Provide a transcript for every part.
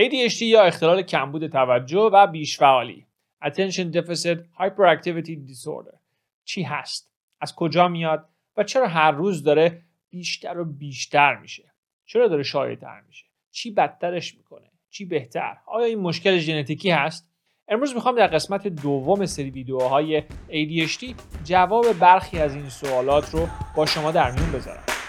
ADHD یا اختلال کمبود توجه و بیشفعالی Attention Deficit Hyperactivity Disorder چی هست؟ از کجا میاد؟ و چرا هر روز داره بیشتر و بیشتر میشه؟ چرا داره شایع‌تر میشه؟ چی بدترش می‌کنه؟ چی بهتر؟ آیا این مشکل ژنتیکی هست؟ امروز می‌خوام در قسمت دوم سری ویدیوهای ADHD جواب برخی از این سوالات رو با شما در میون بذارم.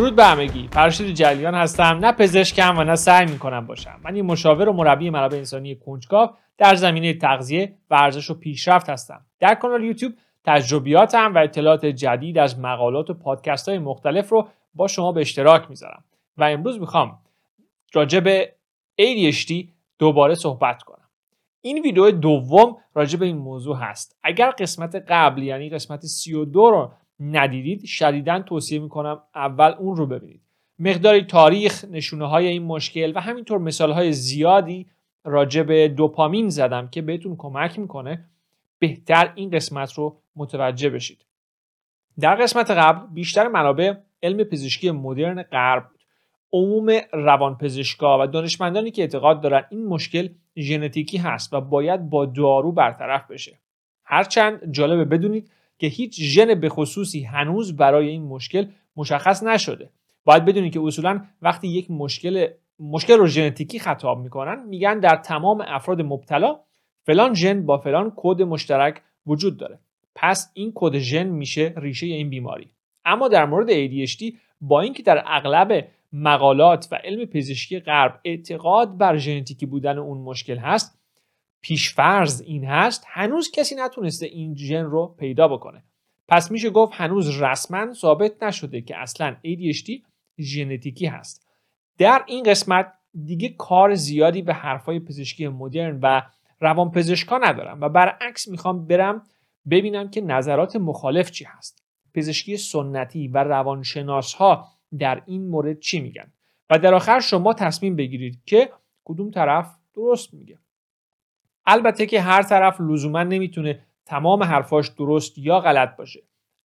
درود به همگی. فرشید جلیان هستم. نه پزشکم و نه سعی می‌کنم باشم. من این مشاور و مربی منابع انسانی کنجکاو در زمینه تغذیه ورزش و پیشرفت هستم. در کانال یوتیوب تجربیاتم و اطلاعات جدید از مقالات و پادکست های مختلف رو با شما به اشتراک می‌ذارم. و امروز می‌خوام راجع به ADHD دوباره صحبت کنم. این ویدیو دوم راجع به این موضوع هست. اگر قسمت قبل یعنی قسمت 32 رو ندیدید شدیدا توصیه می‌کنم اول اون رو ببینید. مقداری تاریخ نشونه های این مشکل و همینطور مثال های زیادی راجع به دوپامین زدم که بهتون کمک می‌کنه بهتر این قسمت رو متوجه بشید. در قسمت قبل بیشتر منابع علم پزشکی مدرن غرب عموم روانپزشکا و دانشمندانی که اعتقاد دارن این مشکل ژنتیکی هست و باید با دارو برطرف بشه. هرچند جالبه بدونید که هیچ ژن به خصوصی هنوز برای این مشکل مشخص نشده. باید بدونید که اصولا وقتی یک مشکل مشکل رو ژنتیکی خطاب می‌کنن میگن در تمام افراد مبتلا فلان ژن با فلان کد مشترک وجود داره. پس این کد ژن میشه ریشه این بیماری. اما در مورد ADHD با اینکه در اغلب مقالات و علم پزشکی غرب اعتقاد بر ژنتیکی بودن اون مشکل هست پیشفرض این هست هنوز کسی نتونسته این ژن رو پیدا بکنه. پس میشه گفت هنوز رسما ثابت نشده که اصلا ADHD ژنتیکی هست. در این قسمت دیگه کار زیادی به حرفای پزشکی مدرن و روان پزشکا ندارم و برعکس می‌خوام برم ببینم که نظرات مخالف چی هست. پزشکی سنتی و روانشناس ها در این مورد چی میگن؟ و در آخر شما تصمیم بگیرید که کدوم طرف درست میگه. البته که هر طرف لزوما نمی‌تونه تمام حرفاش درست یا غلط باشه.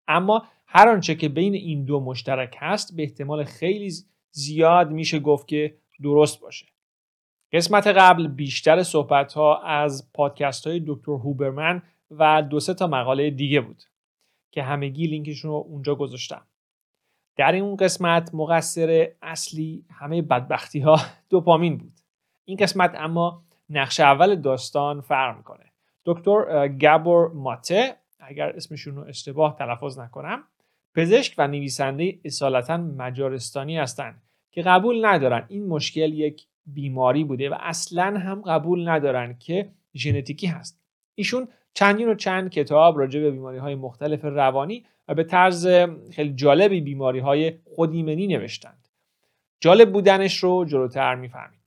اما هر آنچه که بین این دو مشترک هست به احتمال خیلی زیاد میشه گفت که درست باشه. قسمت قبل بیشتر صحبت ها از پادکست های دکتر هوبرمن و دو سه تا مقاله دیگه بود که همگی لینکشون رو اونجا گذاشتم. در این قسمت مقصر اصلی همه بدبختی ها دوپامین بود. این قسمت اما نقش اول داستان فرق می‌کنه. دکتر گابور ماته اگر اسمشون رو اشتباه تلفظ نکنم پزشک و نویسنده اصالتا مجارستانی هستند که قبول ندارن. این مشکل یک بیماری بوده و اصلا هم قبول ندارن که ژنتیکی هست. ایشون چندین و چند کتاب راجع به بیماری های مختلف روانی و به طرز خیلی جالبی بیماری های خودیمنی نوشتند. جالب بودنش رو جلوتر می‌فهمید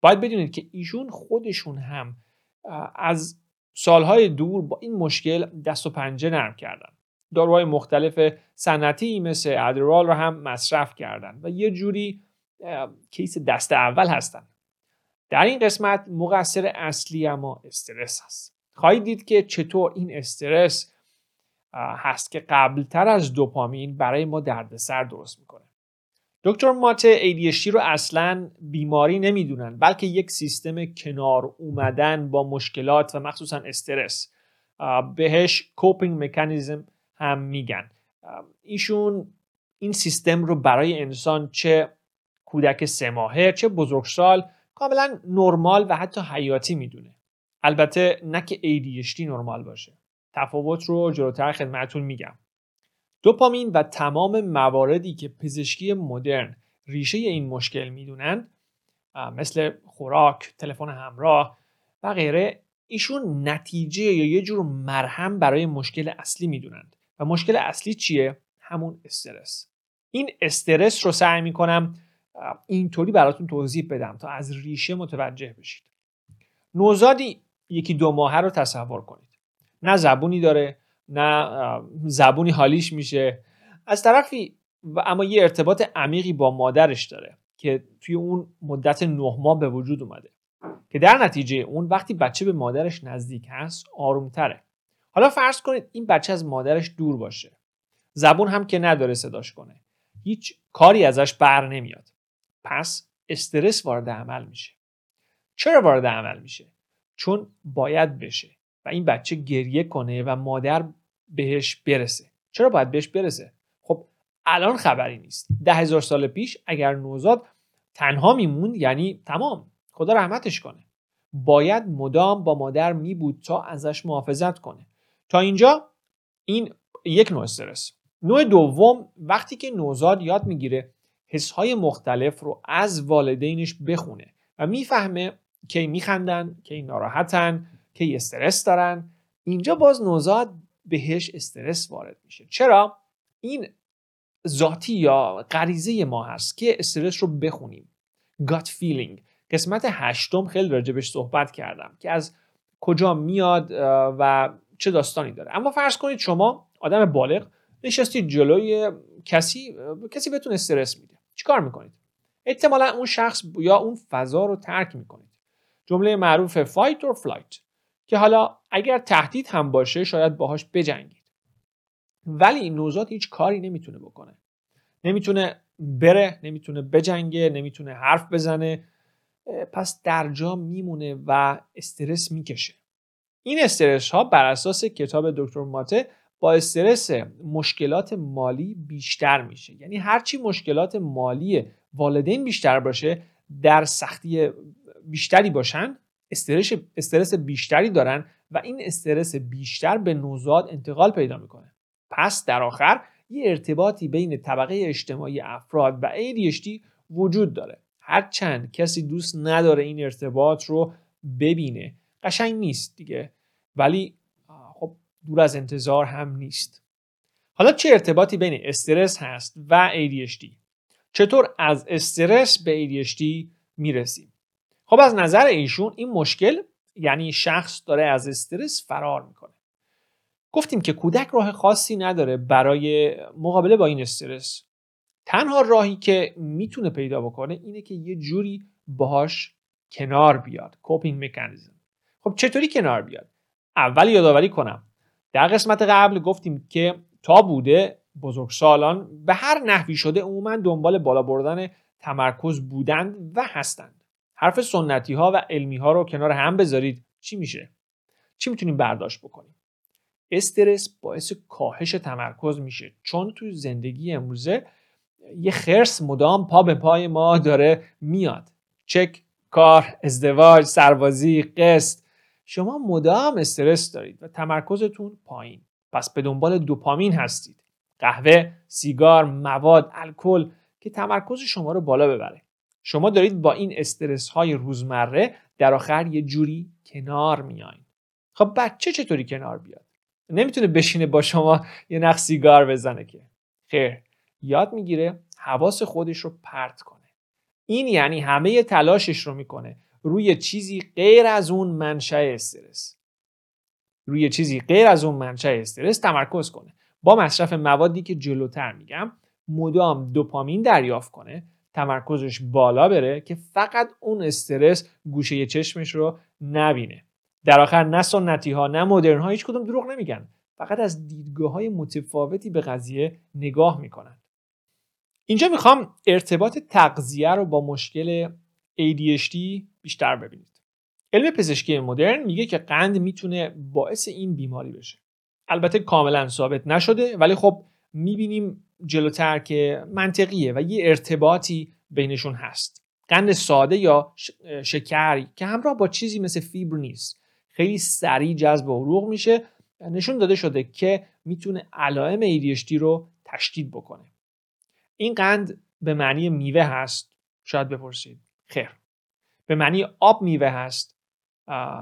باید بدونید که ایشون خودشون هم از سالهای دور با این مشکل دست و پنجه نرم کردن. داروهای مختلف سنتی مثل ادرال رو هم مصرف کردن و یه جوری کیس دست اول هستن. در این قسمت مقصر اصلی اما استرس هست. خواهید دید که چطور این استرس هست که قبلتر از دوپامین برای ما دردسر درست می‌کنه. دکتر ماته ADHD رو اصلا بیماری نمی‌دونن بلکه یک سیستم کنار اومدن با مشکلات و مخصوصا استرس. بهش کوپینگ مکانیزم هم میگن. ایشون این سیستم رو برای انسان چه کودک سه ماهه چه بزرگسال کاملا نرمال و حتی حیاتی می‌دونه. البته نه که ADHD نرمال باشه. تفاوت رو جلوتر خدمتتون میگم. دوپامین و تمام مواردی که پزشکی مدرن ریشه این مشکل می‌دونن مثل خوراک، تلفن همراه و غیره ایشون نتیجه یا یه جور مرهم برای مشکل اصلی می‌دونند. و مشکل اصلی چیه؟ همون استرس. این استرس رو سعی می‌کنم اینطوری براتون توضیح بدم تا از ریشه متوجه بشید. نوزادی یکی دو ماهه رو تصور کنید. نه زبونی داره نه زبونی حالیش میشه. از طرفی و اما یه ارتباط عمیقی با مادرش داره که توی اون مدت نه ماه به وجود اومده. که در نتیجه اون وقتی بچه به مادرش نزدیک هست آرومتره. حالا فرض کنید این بچه از مادرش دور باشه. زبون هم که نداره صداش کنه. هیچ کاری ازش بر نمیاد. پس استرس وارد عمل میشه. چرا وارد عمل میشه؟ چون باید بشه و این بچه گریه کنه و مادر بهش برسه. چرا باید بهش برسه؟ خب الان خبری نیست. ده هزار سال پیش اگر نوزاد تنها میموند یعنی تمام. خدا رحمتش کنه. باید مدام با مادر می بود تا ازش محافظت کنه. تا اینجا این یک نوع استرس. نوع دوم وقتی که نوزاد یاد می‌گیره حسهای مختلف رو از والدینش بخونه و می‌فهمه کی میخندن کی ناراحتن کی استرس دارن. اینجا باز نوزاد بهش استرس وارد میشه. چرا؟ این ذاتی یا غریزه ما هست که استرس رو بخونیم. Gut feeling. قسمت هشتم خیلی راجبش صحبت کردم که از کجا میاد و چه داستانی داره. اما فرض کنید شما آدم بالغ نشستید جلوی کسی کسی بهتون استرس میده. چیکار می‌کنید؟ احتمالا اون شخص یا اون فضا رو ترک می‌کنید. جمله معروف fight or flight. که حالا اگر تهدید هم باشه شاید باهاش بجنگید. ولی این نوزاد هیچ کاری نمی‌تونه بکنه. نمی‌تونه بره نمی‌تونه بجنگه نمی‌تونه حرف بزنه. پس در جا میمونه و استرس می‌کشه. این استرس ها بر اساس کتاب دکتر ماته با استرس مشکلات مالی بیشتر میشه. یعنی هرچی مشکلات مالی والدین بیشتر باشه در سختی بیشتری باشن استرس, استرس بیشتری دارن و این استرس بیشتر به نوزاد انتقال پیدا می‌کنه. پس در آخر یه ارتباطی بین طبقه اجتماعی افراد و ADHD وجود داره. هرچند کسی دوست نداره این ارتباط رو ببینه. قشنگ نیست دیگه. ولی خب دور از انتظار هم نیست. حالا چه ارتباطی بین استرس هست و ADHD چطور از استرس به ADHD می‌رسیم؟ خب از نظر ایشون این مشکل یعنی شخص داره از استرس فرار می‌کنه. گفتیم که کودک راه خاصی نداره برای مقابله با این استرس. تنها راهی که می‌تونه پیدا بکنه اینه که یه جوری باهاش کنار بیاد کوپینگ مکانیزم خب چطوری کنار بیاد؟ اول یادآوری کنم. در قسمت قبل گفتیم که تا بوده بزرگسالان به هر نحوی شده عموما دنبال بالا بردن تمرکز بودند و هستند. حرف سنتی ها و علمی ها رو کنار هم بذارید. چی میشه؟ چی می‌تونیم برداشت بکنیم؟ استرس باعث کاهش تمرکز میشه. چون تو زندگی امروزه یه خرس مدام پا به پای ما داره میاد. چک کار ازدواج سربازی قسط. شما مدام استرس دارید و تمرکزتون پایین. پس به دنبال دوپامین هستید. قهوه سیگار مواد الکل که تمرکز شما رو بالا ببره. شما دارید با این استرس های روزمره در آخر یه جوری کنار میایین خب بچه چطوری کنار بیاد؟ نمی‌تونه بشینه با شما یه نخ سیگار بزنه که. خیر یاد می‌گیره حواس خودش رو پرت کنه. این یعنی همه تلاشش رو می‌کنه روی چیزی غیر از اون منشأ استرس. روی چیزی غیر از اون منشأ استرس تمرکز کنه. با مصرف موادی که جلوتر میگم مدام دوپامین دریافت کنه تمرکزش بالا بره که فقط اون استرس گوشه چشمش رو نبینه. در آخر نه سنتی ها نه مدرن ها هیچ کدوم دروغ نمیگن. فقط از دیدگاه های متفاوتی به قضیه نگاه می‌کنن. اینجا می‌خوام ارتباط تغذیه رو با مشکل ADHD بیشتر ببینید. علم پزشکی مدرن میگه که قند می‌تونه باعث این بیماری بشه. البته کاملا ثابت نشده ولی خب می‌بینیم جلوتر که منطقیه و یه ارتباطی بینشون هست. قند ساده یا شکری که همراه با چیزی مثل فیبر نیست. خیلی سریع جذب عروق میشه نشون داده شده که می‌تونه علائم ADHD رو تشدید بکنه. این قند به معنی میوه هست. شاید بپرسید. خیر. به معنی آب میوه هست.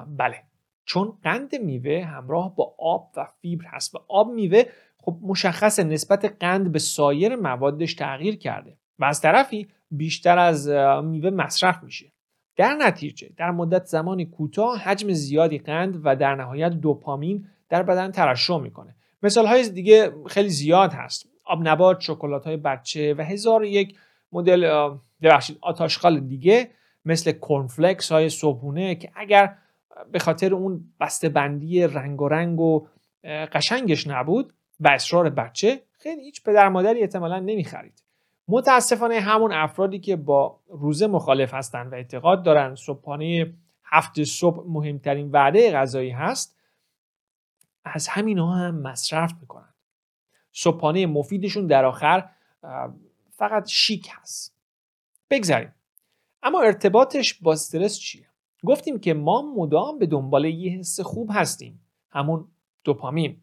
بله. چون قند میوه همراه با آب و فیبر هست و آب میوه خب مشخص نسبت قند به سایر موادش تغییر کرده و از طرفی بیشتر از میوه مصرف میشه. در نتیجه در مدت زمانی کوتاه حجم زیادی قند و در نهایت دوپامین در بدن ترشح می‌کنه. مثال های دیگه خیلی زیاد هست. آب نبات شکلات های بچه و هزار یک مدل ببخشید آتاشخال دیگه مثل کرنفلکس های صبحونه که اگر به خاطر اون بسته بندی رنگ و رنگ و قشنگش نبود و اصرار بچه خیلی هیچ پدر مادری احتمالا نمی‌خرید. متاسفانه همون افرادی که با روزه مخالف هستند و اعتقاد دارن صبحانه هفت صبح مهمترین وعده غذایی هست از همین هم مصرف می‌کنن. صبحانه مفیدشون در آخر فقط شیک هست. بگذاریم. اما ارتباطش با استرس چیه؟ گفتیم که ما مدام به دنبال یه حس خوب هستیم. همون دوپامین.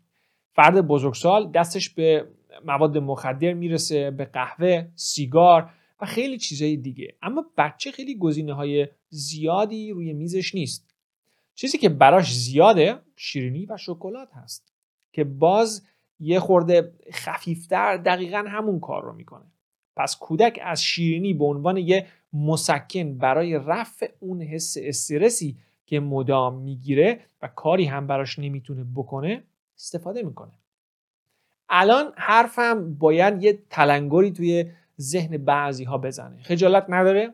فرد بزرگسال دستش به مواد مخدر می‌رسه به قهوه سیگار و خیلی چیزهای دیگه. اما بچه خیلی گزینه های زیادی روی میزش نیست. چیزی که براش زیاده شیرینی و شکلات هست که باز یه خورده خفیفتر دقیقا همون کار رو می‌کنه. پس کودک از شیرینی به عنوان یه مسکن برای رفع اون حس استرسی که مدام می‌گیره و کاری هم براش نمی‌تونه بکنه استفاده می‌کنه. الان حرفم باید یه تلنگری توی ذهن بعضی ها بزنه. خجالت نداره؟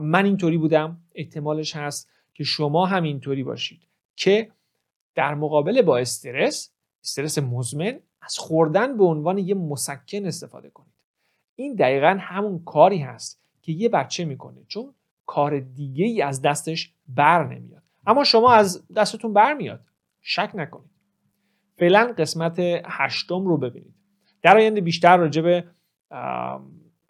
من اینطوری بودم. احتمالش هست که شما هم اینطوری باشید. که در مقابل با استرس استرس مزمن از خوردن به عنوان یه مسکن استفاده کنید. این دقیقا همون کاری هست که یه بچه می‌کنه. چون کار دیگه ای از دستش بر نمیاد. اما شما از دستتون بر میاد. شک نکنید. فعلا قسمت هشتم رو ببینید. در آینده بیشتر راجع به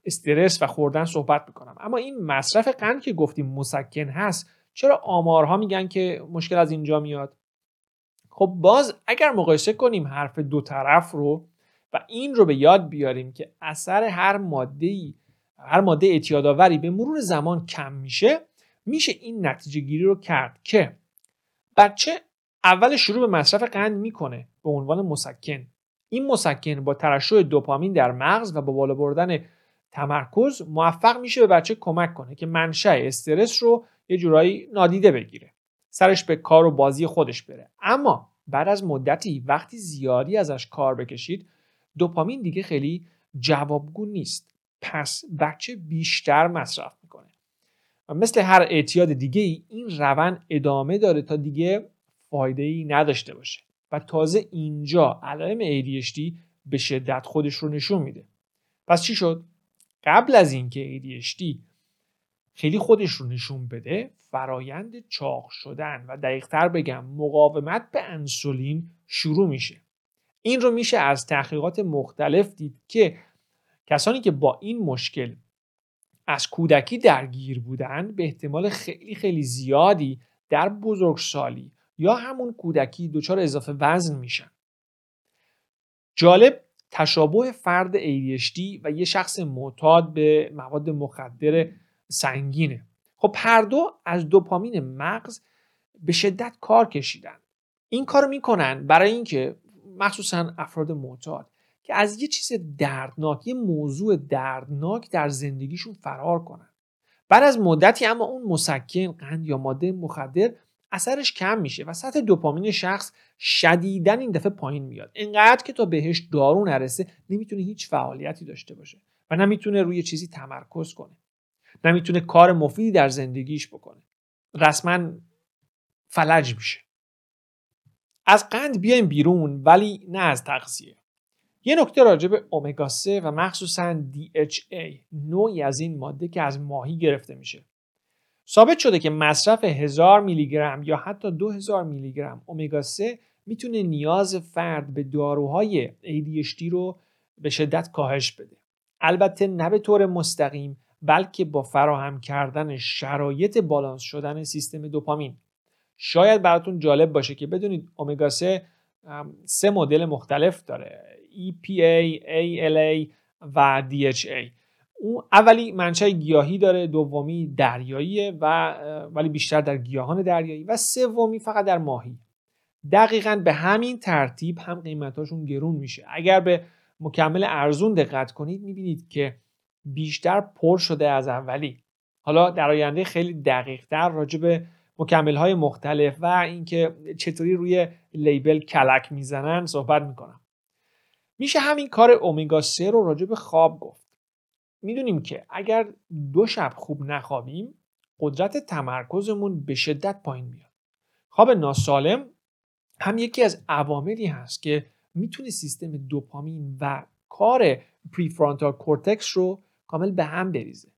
استرس و خوردن صحبت می‌کنم. اما این مصرف قند که گفتیم مسکن هست چرا آمارها میگن که مشکل از اینجا میاد؟ خب باز اگر مقایسه کنیم حرف دو طرف رو و این رو به یاد بیاریم که اثر هر ماده ای هر ماده اعتیادآوری به مرور زمان کم میشه میشه این نتیجه گیری رو کرد که بچه اول شروع به مصرف قند می‌کنه به عنوان مسکن. این مسکن با ترشح دوپامین در مغز و با بالا بردن تمرکز موفق میشه به بچه کمک کنه که منشأ استرس رو یه جورایی نادیده بگیره. سرش به کار و بازی خودش بره. اما بعد از مدتی وقتی زیادی ازش کار بکشید دوپامین دیگه خیلی جوابگو نیست. پس بچه بیشتر مصرف می‌کنه. و مثل هر اعتیاد دیگه ای این روند ادامه داره تا دیگه فایده ای نداشته باشه. و تازه اینجا علائم ADHD به شدت خودش رو نشون میده. پس چی شد؟ قبل از اینکه ADHD خیلی خودش رو نشون بده فرایند چاق شدن و دقیقتر بگم مقاومت به انسولین شروع میشه. این رو میشه از تحقیقات مختلف دید که کسانی که با این مشکل از کودکی درگیر بودن به احتمال خیلی خیلی زیادی در بزرگسالی یا همون کودکی دچار اضافه وزن میشن. جالب تشابه فرد ADHD و یه شخص معتاد به مواد مخدر سنگینه. خب هر دو از دوپامین مغز به شدت کار کشیدن. این کار می‌کنن برای اینکه مخصوصا افراد معتاد که از یه چیز دردناک یه موضوع دردناک در زندگیشون فرار کنن. بعد از مدتی اما اون مسکن قند یا ماده مخدر اثرش کم میشه و سطح دوپامین شخص شدیدن این دفعه پایین میاد. انقدر که تا بهش دارو نرسه نمی‌تونه هیچ فعالیتی داشته باشه و نمی‌تونه روی چیزی تمرکز کنه. نمی‌تونه کار مفیدی در زندگیش بکنه. رسما فلج میشه. از قند بیایم بیرون ولی نه از تغذیه. یه نکته راجع به اومگا 3 و مخصوصا DHA نوعی از این ماده که از ماهی گرفته میشه. ثابت شده که مصرف 1000 میلی گرم یا حتی 2000 میلی گرم اومگا 3 می‌تونه نیاز فرد به داروهای ADHD رو به شدت کاهش بده. البته نه به طور مستقیم بلکه با فراهم کردن شرایط بالانس شدن سیستم دوپامین. شاید براتون جالب باشه که بدونید اومگا 3 سه مدل مختلف داره EPA, ALA و DHA اون اولی منشأ گیاهی داره دومی دریاییه و ولی بیشتر در گیاهان دریایی و سومی فقط در ماهی. دقیقا به همین ترتیب هم قیمتاشون گرون میشه. اگر به مکمل ارزون دقت کنید می‌بینید که بیشتر پر شده از اولی. حالا در آینده خیلی دقیق تر راجع به مکمل های مختلف و اینکه چطوری روی لیبل کلک می‌زنن صحبت می‌کنم. میشه همین کار اومگا 3 رو راجع به خواب گفت. می‌دونیم که اگر دو شب خوب نخوابیم قدرت تمرکزمون به شدت پایین میاد. خواب ناسالم هم یکی از عواملی هست که می‌تونه سیستم دوپامین و کار prefrontal cortex رو کامل به هم بریزه.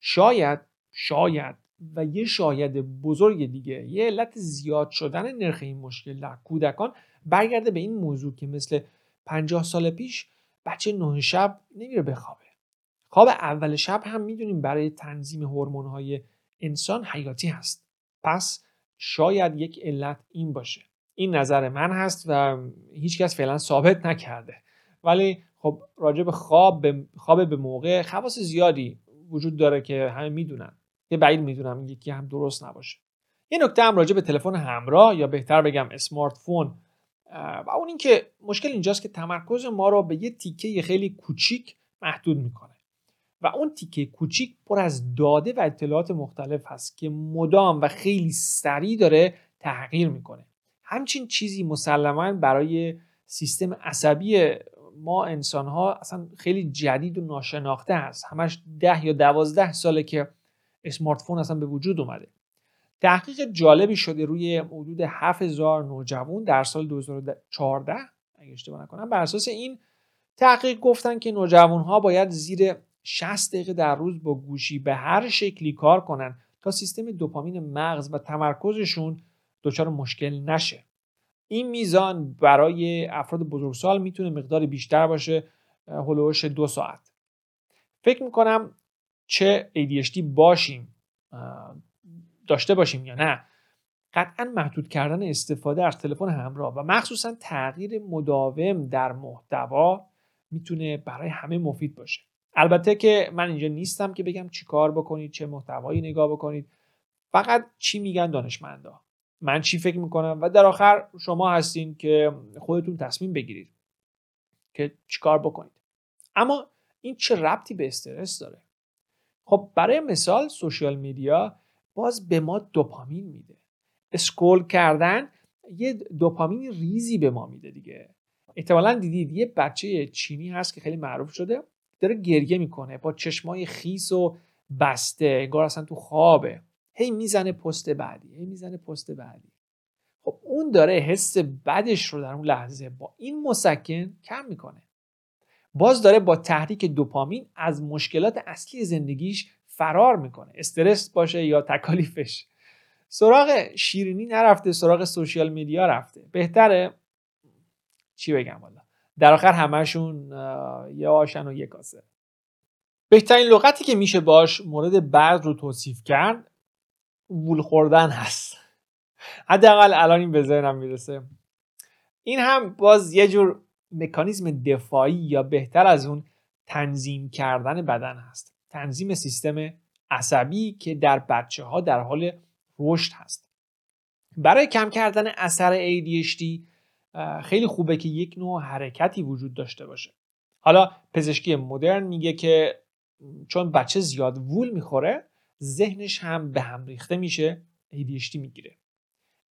شاید شاید و یه شاید بزرگ دیگه یه علت زیاد شدن نرخ این مشکل در کودکان برگرده به این موضوع که مثل 50 سال پیش بچه نه شب نمیره بخوابه. خواب اول شب هم می‌دونیم برای تنظیم های انسان حیاتی هست. پس شاید یک علت این باشه. این نظر من هست و هیچکس فعلا ثابت نکرده. ولی خب راجع به خواب به خواب به موقع خواص زیادی وجود داره که همه می‌دونن. یه بعید می‌دونم یکی هم درست نباشه. یه نکته هم راجع به تلفن همراه یا بهتر بگم اسمارت فون و اون اینکه مشکل اینجاست که تمرکز ما رو به یه تیکه خیلی کوچیک محدود می‌کنه. و اون تیکه کوچیک پر از داده و اطلاعات مختلف هست که مدام و خیلی سریع داره تغییر می‌کنه. همچین چیزی مسلما برای سیستم عصبی ما انسان ها اصلا خیلی جدید و ناشناخته هست. همش ده یا دوازده ساله که اسمارت فون اصلا به وجود اومده. تحقیق جالبی شده روی حدود 7000 نوجوان در سال 2014 اگه اشتباه نکنم. بر اساس این تحقیق گفتن که نوجوان ها باید زیر 60 دقیقه در روز با گوشی به هر شکلی کار کنن تا سیستم دوپامین مغز و تمرکزشون دچار مشکل نشه. این میزان برای افراد بزرگسال می‌تونه مقدار بیشتر باشه هلوش دو ساعت. فکر می‌کنم چه ADHD باشیم داشته باشیم یا نه قطعا محدود کردن استفاده از تلفن همراه و مخصوصا تغییر مداوم در محتوا می‌تونه برای همه مفید باشه. البته که من اینجا نیستم که بگم چی کار بکنید چه محتوایی نگاه بکنید. فقط چی میگن دانشمندا. من چی فکر می‌کنم؟ و در آخر شما هستین که خودتون تصمیم بگیرید که چیکار بکنید. اما این چه ربطی به استرس داره؟ خب برای مثال سوشیال میدیا باز به ما دوپامین میده. اسکول کردن یه دوپامین ریزی به ما میده دیگه. احتمالا دیدید یه بچه چینی هست که خیلی معروف شده. داره گریه می‌کنه با چشمای خیس و بسته انگار اصلا تو خوابه. هی می‌زنه پست بعدی هی می‌زنه پست بعدی. خب اون داره حس بدش رو در اون لحظه با این مسکن کم می‌کنه. باز داره با تحریک دوپامین از مشکلات اصلی زندگیش فرار می‌کنه. استرس باشه یا تکالیفش. سراغ شیرینی نرفته سراغ سوشیال میدیا رفته. بهتره؟ چی بگم والا؟ در آخر همشون یه آشن و یه کاسه. بهترین لغتی که میشه باش مورد بعد رو توصیف کرد وول خوردن هست. حداقل الان این به ذهنم می‌رسه. این هم باز یه جور مکانیزم دفاعی یا بهتر از اون تنظیم کردن بدن هست. تنظیم سیستم عصبی که در بچه ها در حال رشد هست. برای کم کردن اثر ADHD خیلی خوبه که یک نوع حرکتی وجود داشته باشه. حالا پزشکی مدرن میگه که چون بچه زیاد وول می‌خوره ذهنش هم به هم ریخته میشه ADHD می‌گیره.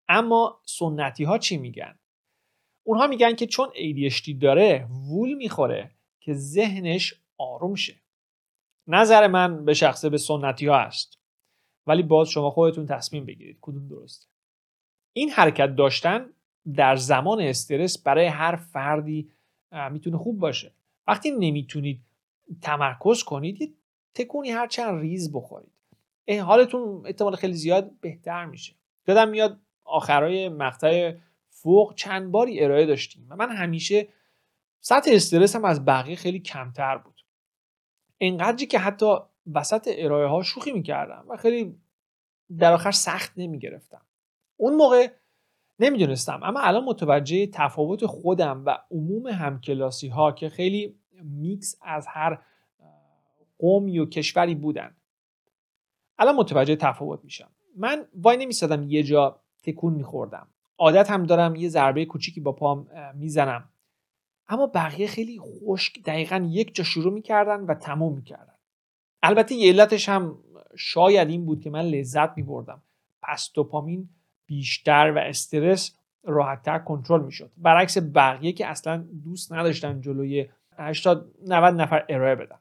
اما سنتی ها چی میگن؟ اونها میگن که چون ADHD داره وول می‌خوره که ذهنش آروم شه. نظر من به شخصه به سنتی ها است. ولی باز شما خودتون تصمیم بگیرید. کدوم درسته؟ این حرکت داشتن در زمان استرس برای هر فردی می‌تونه خوب باشه. وقتی نمی‌تونید تمرکز کنید یه تکونی هر چند ریز بخورید. حالتون احتمال خیلی زیاد بهتر میشه. یادم میاد آخرای مقطع فوق چند باری ارائه داشتیم و من همیشه سطح استرس هم از بقیه خیلی کمتر بود. انقدری که حتی وسط ارائه ها شوخی می‌کردم و خیلی در آخر سخت نمی‌گرفتم. اون موقع نمی‌دونستم. اما الان متوجه تفاوت خودم و عموم همکلاسی ها که خیلی میکس از هر قومی و کشوری بودن. الان متوجه تفاوت میشم. من وای نمیستادم یه جا تکون میخوردم. عادت هم دارم یه ضربه کوچیکی با پام می‌زنم. اما بقیه خیلی خشک دقیقا یک جا شروع می‌کردن و تموم می‌کردن. البته یه علتش هم شاید این بود که من لذت میبردم. پس دوپامین بیشتر و استرس راحتتر کنترل می‌شد. برعکس بقیه که اصلا دوست نداشتن جلوی 80 90 نفر ارائه بدن.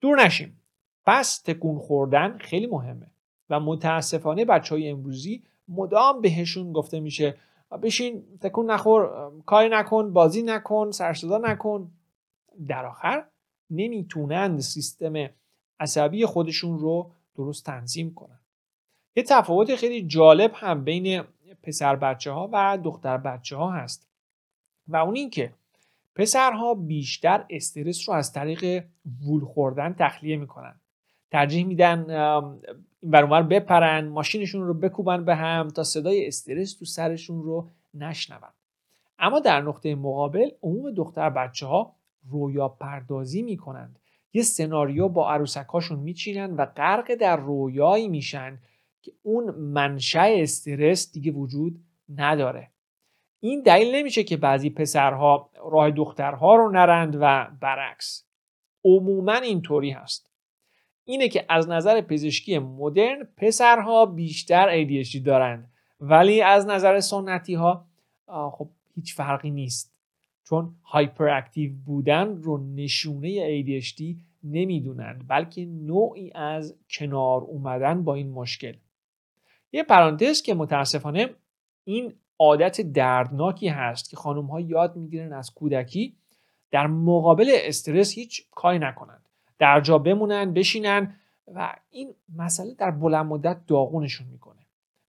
دور نشیم. پس تکون خوردن خیلی مهمه و متاسفانه بچه های امروزی مدام بهشون گفته میشه بشین تکون نخور کاری نکن بازی نکن سرصدا نکن. در آخر نمی‌تونند سیستم عصبی خودشون رو درست تنظیم کنن. یه تفاوت خیلی جالب هم بین پسر بچه ها و دختر بچه ها هست و اون این که پسرها بیشتر استرس رو از طریق وول خوردن تخلیه می‌کنن. ترجیح میدن این برونور بپرن ماشینشون رو بکوبن به هم تا صدای استرس تو سرشون رو نشنون. اما در نقطه مقابل عموم دختر بچه ها رویا پردازی می‌کنند. یه سناریو با عروسکاشون میچینن و غرق در رویایی میشن که اون منشأ استرس دیگه وجود نداره. این دلیل نمیشه که بعضی پسرها راه دخترها رو نرند و برعکس. عموما اینطوری هست. اینه که از نظر پزشکی مدرن پسرها بیشتر ADHD دارند. ولی از نظر سنتی ها خب هیچ فرقی نیست. چون هایپر اکتیو بودن رو نشونه ADHD نمی‌دونند بلکه نوعی از کنار اومدن با این مشکل. یه پرانتز که متاسفانه این عادت دردناکی هست که خانم ها یاد می‌گیرن از کودکی در مقابل استرس هیچ کاری نکنند. در جا بمونن بشینن و این مسئله در بلند مدت داغونشون می‌کنه.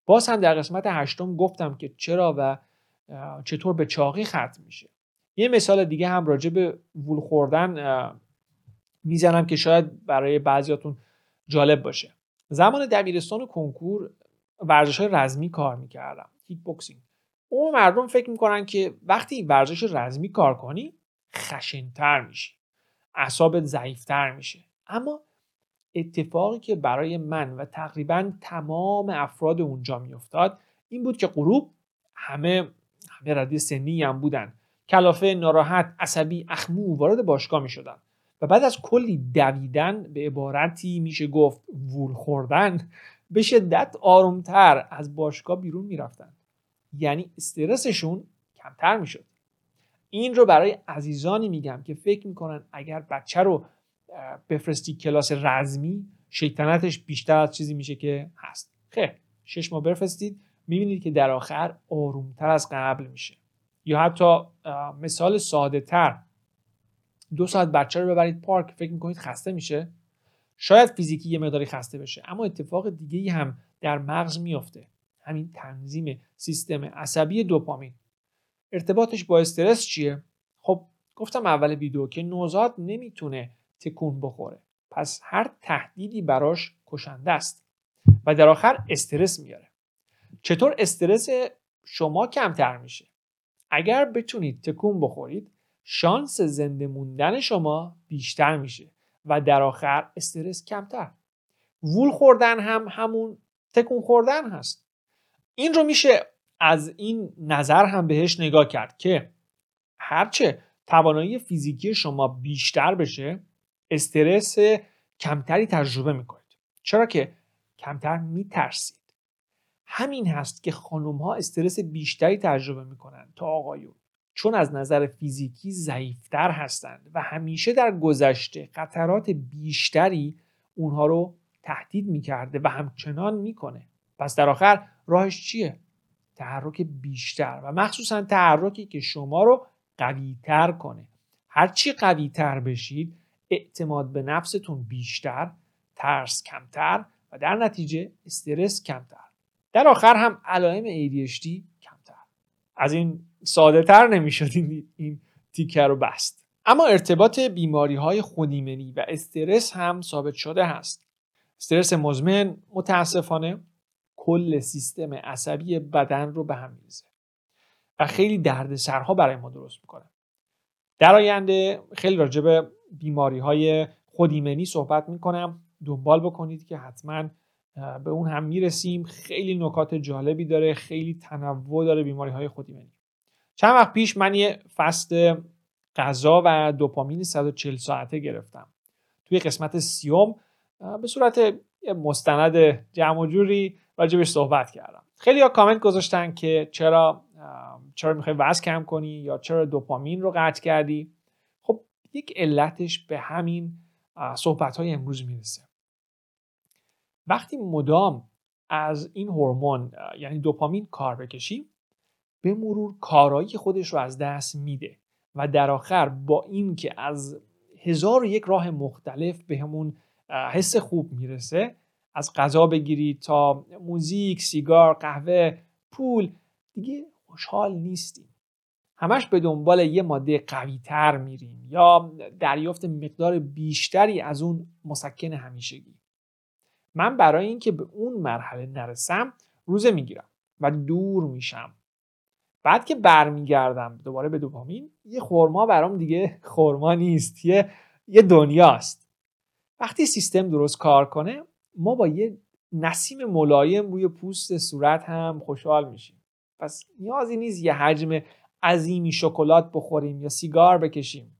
باز هم در قسمت هشتم گفتم که چرا و چطور به چاقی ختم میشه. یه مثال دیگه هم راجع به وول خوردن می‌زنم که شاید برای بعضیاتون جالب باشه. زمان دبیرستان و کنکور ورزش رزمی کار می‌کردم کیک بوکسینگ اون مردم فکر می‌کنن که وقتی ورزش رزمی کار کنی خشنتر میشی اعصابت ضعیفتر میشه. اما اتفاقی که برای من و تقریبا تمام افراد اونجا میافتاد این بود که غروب همه همه ردی سنی هم بودن. کلافه ناراحت عصبی اخمو وارد باشگاه می شدن و بعد از کلی دویدن به عبارتی میشه گفت وول خوردن. به شدت آرومتر از باشگاه بیرون می‌رفتن. یعنی استرسشون کمتر می‌شد. این رو برای عزیزانی میگم که فکر می‌کنن اگر بچه رو بفرستی کلاس رزمی شیطنتش بیشتر از چیزی میشه که هست. خیر شش ماه بفرستید می‌بینید که در آخر آرومتر از قبل میشه. یا حتی مثال ساده تر دو ساعت بچه رو ببرید پارک فکر می‌کنید خسته میشه؟ شاید فیزیکی یه مقداری خسته بشه اما اتفاق دیگه ای هم در مغز میافته. همین تنظیم سیستم عصبی دوپامین. ارتباطش با استرس چیه؟ خب گفتم اول ویدیو که نوزاد نمی‌تونه تکون بخوره. پس هر تهدیدی براش کشنده است و در آخر استرس میاره. چطور استرس شما کمتر میشه؟ اگر بتونید تکون بخورید شانس زنده موندن شما بیشتر میشه. و در آخر استرس کمتر. وول خوردن هم همون تکون خوردن هست. این رو میشه از این نظر هم بهش نگاه کرد که هرچه توانایی فیزیکی شما بیشتر بشه استرس کمتری تجربه می‌کنید. چرا که کمتر میترسید. همین هست که خانم ها استرس بیشتری تجربه می‌کنند تا آقایون. چون از نظر فیزیکی ضعیفتر هستند و همیشه در گذشته خطرات بیشتری اونها رو تهدید می‌کرده و همچنان می‌کنه. پس در آخر راهش چیه؟ تحرک بیشتر و مخصوصا تحرکی که شما رو قویتر کنه. هرچی قویتر بشید اعتماد به نفستون بیشتر ترس کمتر و در نتیجه استرس کمتر. در آخر هم علائم ADHD از این ساده تر نمی‌شد این, این تیکه رو بست. اما ارتباط بیماری های خودیمنی و استرس هم ثابت شده هست. استرس مزمن متاسفانه کل سیستم عصبی بدن رو به هم میریزه و خیلی دردسرها برای ما درست می‌کنه. در آینده خیلی راجع به بیماری های خودیمنی صحبت می‌کنم. دنبال بکنید که حتما به اون هم می‌رسیم. خیلی نکات جالبی داره. خیلی تنوع داره بیماری های خودیمنی چند وقت پیش من یه فست غذا و دوپامین 140 ساعته گرفتم. توی قسمت سیوم به صورت مستند جمع و جوری راجبش صحبت کردم. خیلی ها کامنت گذاشتن که چرا چرا می‌خوای وزن کم کنی یا چرا دوپامین رو قطع کردی. خب یک علتش به همین صحبت های امروز می‌رسه. وقتی مدام از این هورمون یعنی دوپامین کار بکشیم به مرور کارایی خودش رو از دست میده و در آخر با اینکه از هزار و یک راه مختلف به همون حس خوب می‌رسه از غذا بگیرید تا موزیک، سیگار، قهوه، پول دیگه خوشحال نیستیم. همش به دنبال یه ماده قوی تر میریم یا دریافت مقدار بیشتری از اون مسکن همیشگی. من برای اینکه به اون مرحله نرسم روزه می‌گیرم و دور میشم. بعد که برمیگردم دوباره به دوپامین یه خورما برام دیگه خورما نیست یه یه دنیاست. وقتی سیستم درست کار کنه ما با یه نسیم ملایم روی پوست صورت هم خوشحال میشیم. پس نیازی نیست یه حجم عظیمی شکلات بخوریم یا سیگار بکشیم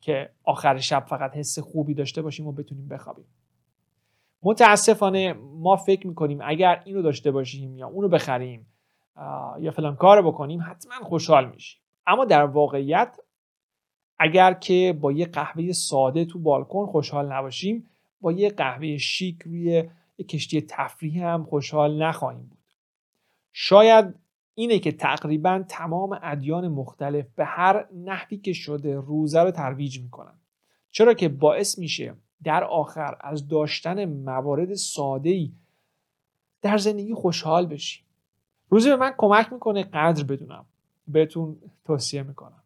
که آخر شب فقط حس خوبی داشته باشیم و بتونیم بخوابیم. متاسفانه ما فکر می‌کنیم اگر اینو داشته باشیم یا اونو بخریم یا فلان کار بکنیم حتما خوشحال میشیم. اما در واقعیت اگر که با یه قهوه ساده تو بالکن خوشحال نباشیم با یه قهوه شیک روی کشتی تفریح هم خوشحال نخواهیم بود. شاید اینه که تقریبا تمام ادیان مختلف به هر نحوی که شده روزه رو ترویج می‌کنن. چرا که باعث میشه در آخر از داشتن موارد ساده ای در زندگی خوشحال بشیم روزه به من کمک می‌کنه قدر بدونم. بهتون توصیه می‌کنم.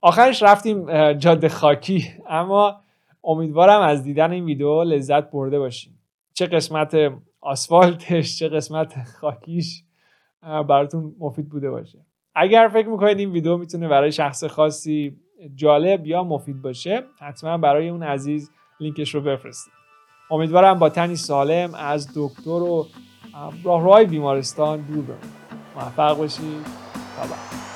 آخرش رفتیم جاده خاکی. اما امیدوارم از دیدن این ویدیو لذت برده باشیم چه قسمت آسفالتش چه قسمت خاکیش براتون مفید بوده باشه. اگر فکر می‌کنید این ویدیو می‌تونه برای شخص خاصی جالب یا مفید باشه حتما برای اون عزیز لینکش رو بفرستید. امیدوارم با تنی سالم از دکتر و راهروهای بیمارستان دور بمونید. موفق باشید. تا